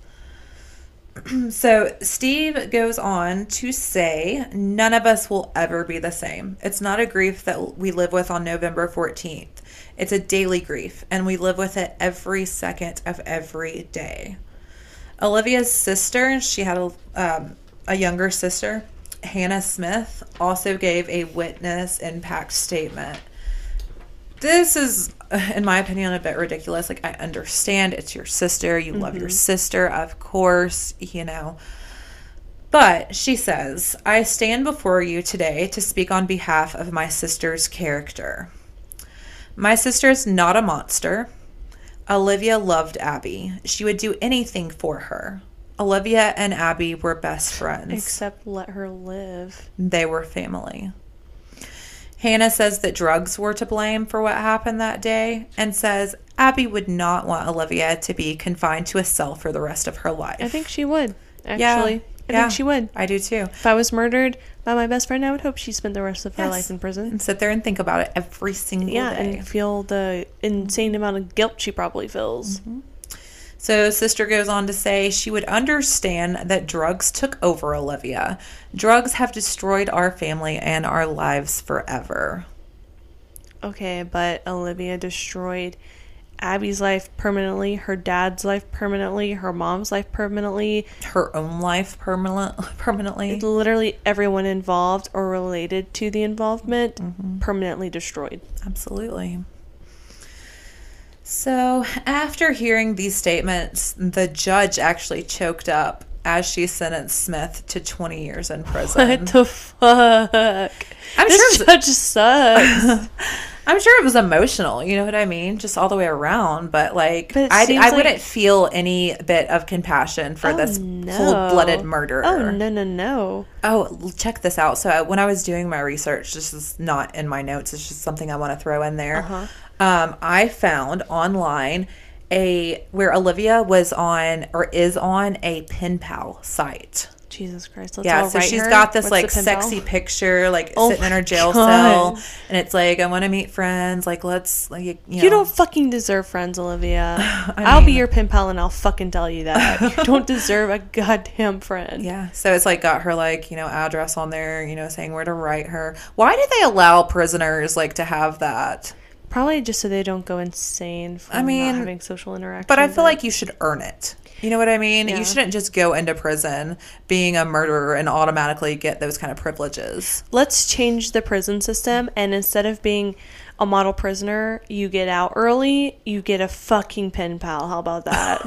(clears throat) So Steve goes on to say, "None of us will ever be the same. It's not a grief that we live with on November fourteenth. It's a daily grief, and we live with it every second of every day." Olivia's sister, she had a, um, a younger sister, Hannah Smith, also gave a witness impact statement. This is, in my opinion, a bit ridiculous. Like, I understand it's your sister. You love your mm-hmm. sister, of course, you know. But she says, I stand before you today to speak on behalf of my sister's character. My sister is not a monster. Olivia loved Abby. She would do anything for her. Olivia and Abby were best friends. Except let her live. They were family. Hannah says that drugs were to blame for what happened that day and says Abby would not want Olivia to be confined to a cell for the rest of her life. I think she would, actually. Yeah, I Yeah. think she would. I do too. If I was murdered by my best friend, I would hope she spent the rest of her Yes. life in prison. And sit there and think about it every single Yeah, day. and feel the insane amount of guilt she probably feels. Mm-hmm. So, Sister goes on to say she would understand that drugs took over Olivia. Drugs have destroyed our family and our lives forever. Okay, but Olivia destroyed Abby's life permanently, her dad's life permanently, her mom's life permanently. Her own life permanent, permanently. Literally everyone involved or related to the involvement mm-hmm. permanently destroyed. Absolutely. So, after hearing these statements, the judge actually choked up as she sentenced Smith to 20 years in prison. What the fuck? I'm this sure- judge sucks. (laughs) I'm sure it was emotional, you know what I mean? Just all the way around. But, like, But I, I like- wouldn't feel any bit of compassion for Oh, this no. cold blooded murderer. Oh no no no! Oh, check this out. So, uh, when I was doing my research, this is not in my notes, it's just something I want to throw in there. Uh-huh. Um, I found online a where Olivia was on or is on a pen pal site. Jesus Christ! Let's Yeah, so she's her. got this What's like sexy picture, like Oh sitting in her jail God. cell, and it's like, I want to meet friends. Like, let's like you, know. You don't fucking deserve friends, Olivia. (laughs) I I'll be your pen pal, and I'll fucking tell you that you (laughs) don't deserve a goddamn friend. Yeah, so it's like got her like you know address on there, you know, saying where to write her. Why do they allow prisoners like to have that? Probably just so they don't go insane from I mean, not having social interaction. But I feel like you should earn it. You know what I mean? Yeah. You shouldn't just go into prison being a murderer and automatically get those kind of privileges. let's change the prison system, and instead of being a model prisoner, you get out early. You get a fucking pen pal. How about that?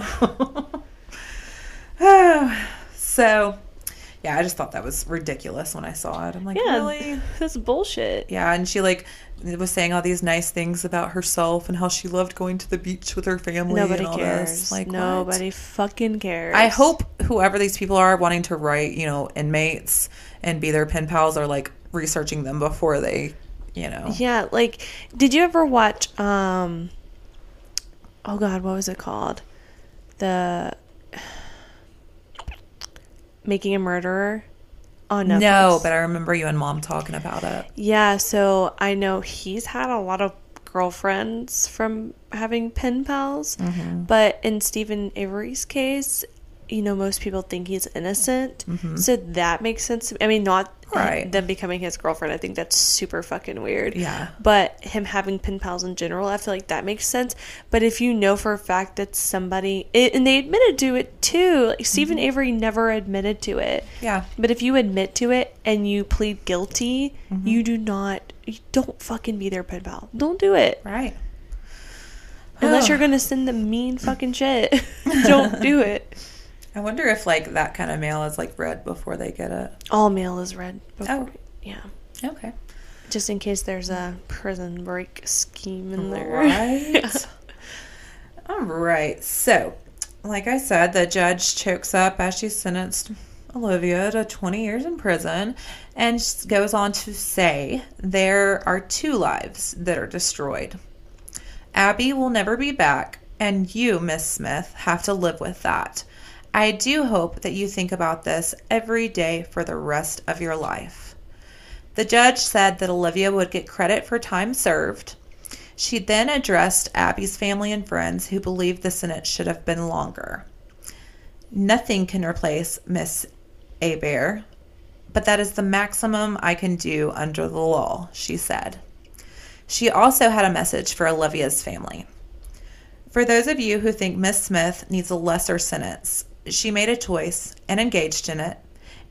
(laughs) (sighs) so, yeah, I just thought that was ridiculous when I saw it. I'm like, yeah, really? that's bullshit. Yeah, and she like was saying all these nice things about herself and how she loved going to the beach with her family. Nobody and all cares. This. Like, what? Nobody fucking cares. I hope whoever these people are wanting to write, you know, inmates and be their pen pals are like researching them before they, you know. Yeah, like did you ever watch um Oh god, what was it called? The Making a Murderer on Netflix. No, but I remember you and mom talking about it. Yeah, so I know he's had a lot of girlfriends from having pen pals, Mm-hmm. but in Steven Avery's case, you know, most people think he's innocent. So that makes sense. I mean, not Mm-hmm. Right. them becoming his girlfriend. I think that's super fucking weird. Yeah. But him having pen pals in general, I feel like that makes sense. But if you know for a fact that somebody, it, and they admitted to it too, like Steven Mm-hmm. Avery never admitted to it. Yeah. But if you admit to it and you plead guilty, Mm-hmm. you do not, you don't fucking be their pen pal. Don't do it. Right. Unless you're going to send them mean fucking shit. (laughs) don't do it. (laughs) I wonder if like that kind of mail is like read before they get it. All mail is read. Before, Oh. Yeah. Okay. Just in case there's a prison break scheme in there. Right. (laughs) All right. So, like I said, the judge chokes up as she sentenced Olivia to 20 years in prison and goes on to say there are two lives that are destroyed. Abby will never be back, and you, Miss Smith, have to live with that. I do hope that you think about this every day for the rest of your life. The judge said that Olivia would get credit for time served. She then addressed Abby's family and friends who believed the sentence should have been longer. Nothing can replace Miss Abear, but that is the maximum I can do under the law, she said. She also had a message for Olivia's family. For those of you who think Miss Smith needs a lesser sentence, she made a choice and engaged in it,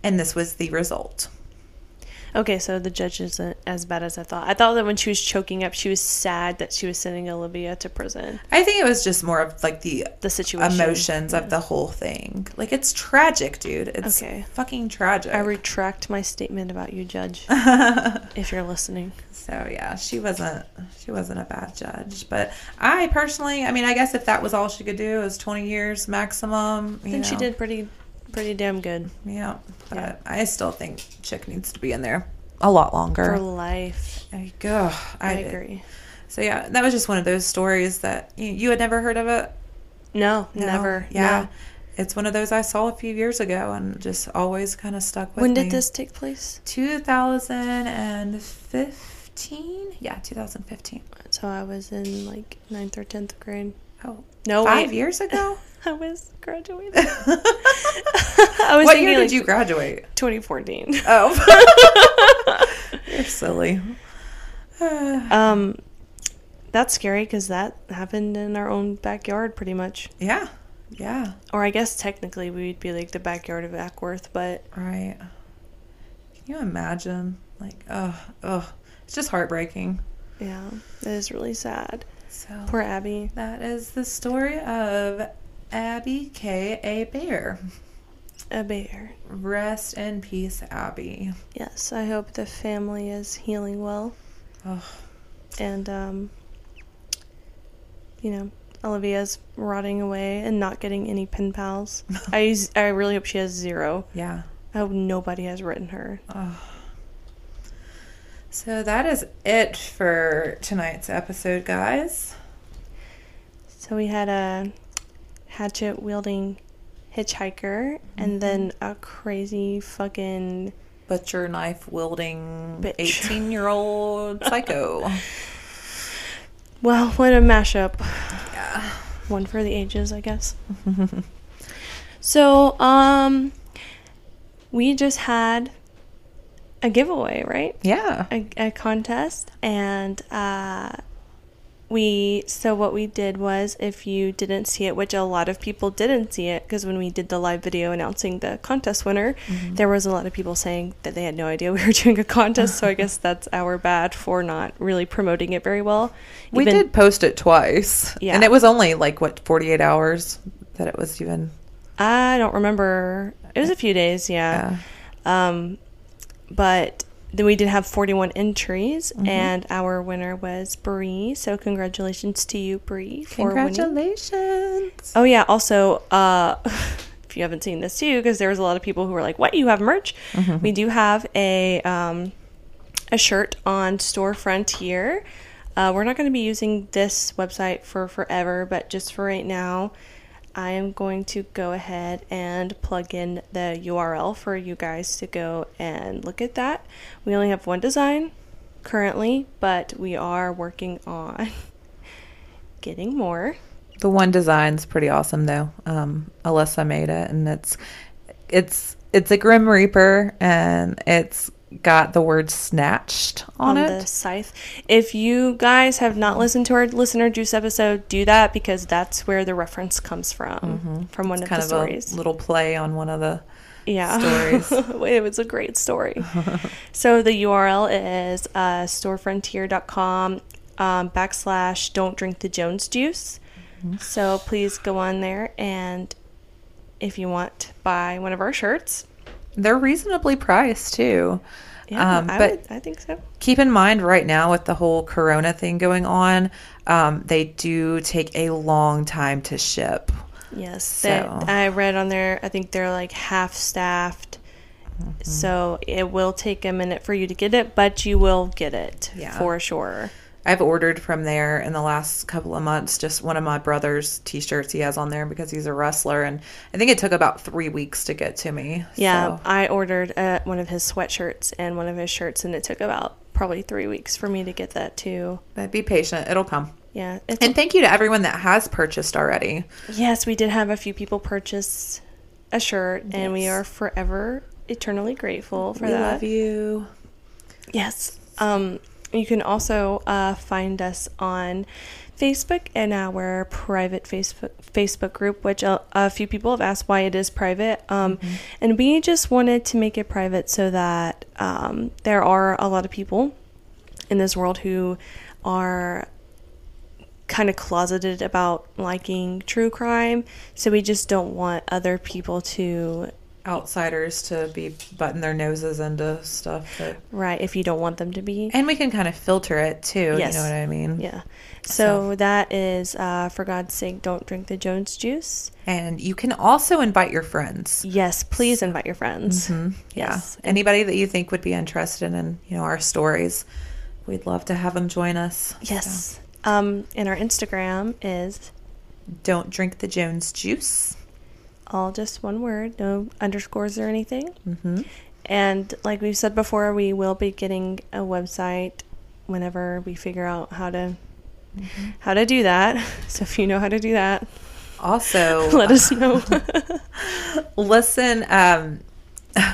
and this was the result. Okay, so the judge isn't as bad as I thought. I thought that when she was choking up, she was sad that she was sending Olivia to prison. I think it was just more of like the The situation. emotions of the whole thing. Like it's tragic, dude. It's Okay. fucking tragic. I retract my statement about you, Judge, (laughs) if you're listening. so yeah, she wasn't she wasn't a bad judge, but I personally, I mean, I guess if that was all she could do is 20 years maximum, I think she did pretty, pretty damn good Yeah, but Yeah. I still think Chick needs to be in there a lot longer. for life. I go. I, I, agree. So yeah, that was just one of those stories that you, you had never heard of it. No, No? never. Yeah. no. It's one of those I saw a few years ago and just always kind of stuck with me. when me. did this take place? 2015? Yeah, 2015. So I was in like ninth or tenth grade. Oh, No, five wait. years ago? (laughs) I was graduating. (laughs) I was what year like did you graduate? 2014. Oh. (laughs) You're silly. (sighs) Um, that's scary because that happened in our own backyard, pretty much. yeah. Yeah. Or I guess technically we'd be like the backyard of Acworth, but Right. Can you imagine? Like, oh, oh, it's just heartbreaking. yeah, it is really sad. So Poor Abby. that is the story of Abby K. A. Bear. A bear. Rest in peace, Abby. Yes, I hope the family is healing well. Oh, and um, you know Olivia's rotting away and not getting any pen pals. (laughs) I I really hope she has zero. yeah. I hope nobody has written her. Oh. So that is it for tonight's episode, guys. So we had a hatchet wielding hitchhiker and then a crazy fucking Butcher knife wielding 18 year old (laughs) psycho. well, what a mashup. yeah. One for the ages, I guess. (laughs) so, um we just had a giveaway, right? Yeah. a, a contest and uh we so what we did was if you didn't see it which a lot of people didn't see it because when we did the live video announcing the contest winner Mm-hmm. there was a lot of people saying that they had no idea (laughs) we were doing a contest so i guess (laughs) that's our bad for not really promoting it very well We did post it twice. Yeah. And it was only like, what, 48 hours that it was even. i don't remember it was a few days yeah Yeah. Um, but then we did have 41 entries, Mm-hmm. and our winner was Bree. So congratulations to you, Bree, for winning. Congratulations. Oh yeah. Also, uh, (laughs) if you haven't seen this too, because there was a lot of people who were like, "What? You have merch?" Mm-hmm. We do have a um, a shirt on Store Frontier. Uh, we're not going to be using this website for forever, but just for right now, I am going to go ahead and plug in the URL for you guys to go and look at that. We only have one design currently, but we are working on (laughs) getting more. The one design's pretty awesome though. Um, Alyssa made it, and it's it's it's a Grim Reaper, and it's got the word "snatched" on, on it. the scythe. If you guys have not listened to our listener juice episode, do that because that's where the reference comes from from one It's of kind the of stories. a little play on one of the. yeah, stories. (laughs) it was a great story. (laughs) so the URL is uh, storefrontier.com um, backslash don't drink the Jones juice. Mm-hmm. So please go on there and if you want buy one of our shirts. They're reasonably priced too. Yeah, Um, I, but- would, I think so. keep in mind right now with the whole corona thing going on um, they do take a long time to ship Yes, So- I read on there. I think they're like half staffed, Mm-hmm. so it will take a minute for you to get it, but you will get it Yeah. for sure. I've ordered from there in the last couple of months just one of my brother's t-shirts he has on there because he's a wrestler and i think it took about three weeks to get to me Yeah, so- I ordered uh, one of his sweatshirts and one of his shirts, and it took about probably three weeks for me to get that too. but be patient it'll come Yeah, it's, and thank you to everyone that has purchased already yes, we did have a few people purchase a shirt, and we are forever eternally grateful for we that. love you Yes. Um, you can also uh, find us on Facebook and our private Facebook Facebook group, which a, a few people have asked why it is private. Um, And we just wanted to make it private so that um, there are a lot of people in this world who are kind of closeted about liking true crime. So we just don't want other people to outsiders to be butting their noses into stuff that right if you don't want them to be. and we can kind of filter it too Yes. you know what i mean Yeah. So, So- that is, uh, for God's sake, don't drink the Jones juice. And you can also invite your friends. Yes, please invite your friends. Yeah. Yes. Anybody that you think would be interested in, you know, our stories. We'd love to have them join us. Yes. Um, and our Instagram is don't drink the Jones juice. All just one word, no underscores or anything. Mm-hmm. And like we've said before, we will be getting a website whenever we figure out how to how to do that. (laughs) So if you know how to do that, Also, (laughs) let us know. (laughs) listen um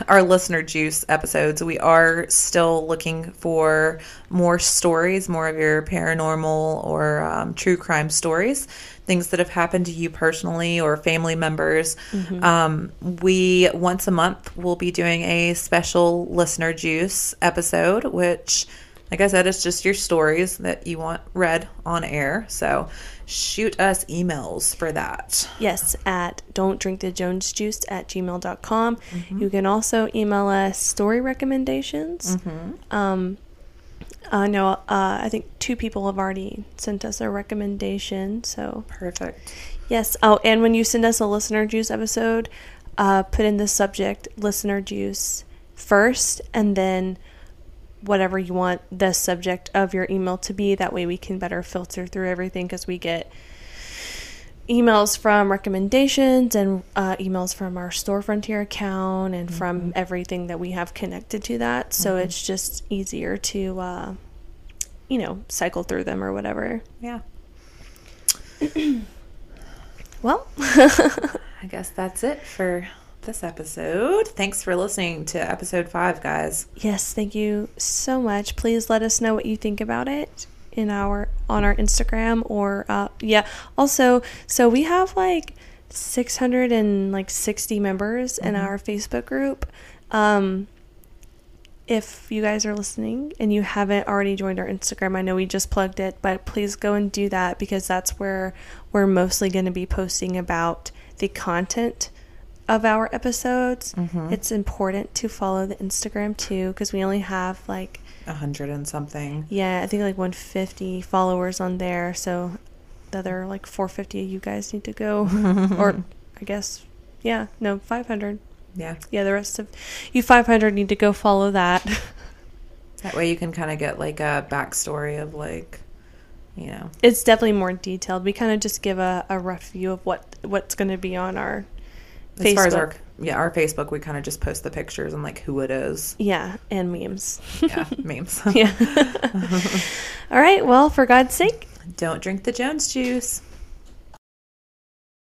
our listener juice episodes we are still looking for more stories more of your paranormal or um, true crime stories things that have happened to you personally or family members um, we once a month will be doing a special listener juice episode which like i said it's just your stories that you want read on air. So shoot us emails for that. Yes, at don't drink the Jones juice at gmail.com. You can also email us story recommendations. Um, I know, uh, I think two people have already sent us a recommendation. So, perfect yes. Oh, and when you send us a listener juice episode, uh, put in the subject listener juice first and then whatever you want the subject of your email to be. That way we can better filter through everything because we get emails from recommendations and uh, emails from our store frontier account and from everything that we have connected to that. So it's just easier to uh, you know cycle through them or whatever. Yeah. (clears throat) Well (laughs) I guess that's it for this episode. Thanks for listening to episode five, guys. yes thank you so much. Please let us know what you think about it in our on our instagram or uh, yeah. Also so we have like 600 and like 60 members in our facebook group. Um if you guys are listening and you haven't already joined our Instagram, I know we just plugged it, but please go and do that because that's where we're mostly going to be posting about the content of our episodes. It's important to follow the Instagram too because we only have like, A hundred and something. yeah, I think like 150 followers on there. So the other like 450 of you guys need to go, (laughs) or I guess, yeah, no, 500. Yeah. Yeah, the rest of you 500 need to go follow that. (laughs) That way you can kind of get like a backstory of like, you know. it's definitely more detailed. We kind of just give a, a rough view of what what's going to be on our As Facebook. far as our yeah, our Facebook, we kind of just post the pictures and like who it is. yeah, and memes. Yeah, (laughs) memes. yeah. (laughs) All right. Well, for God's sake, Don't drink the Jones juice.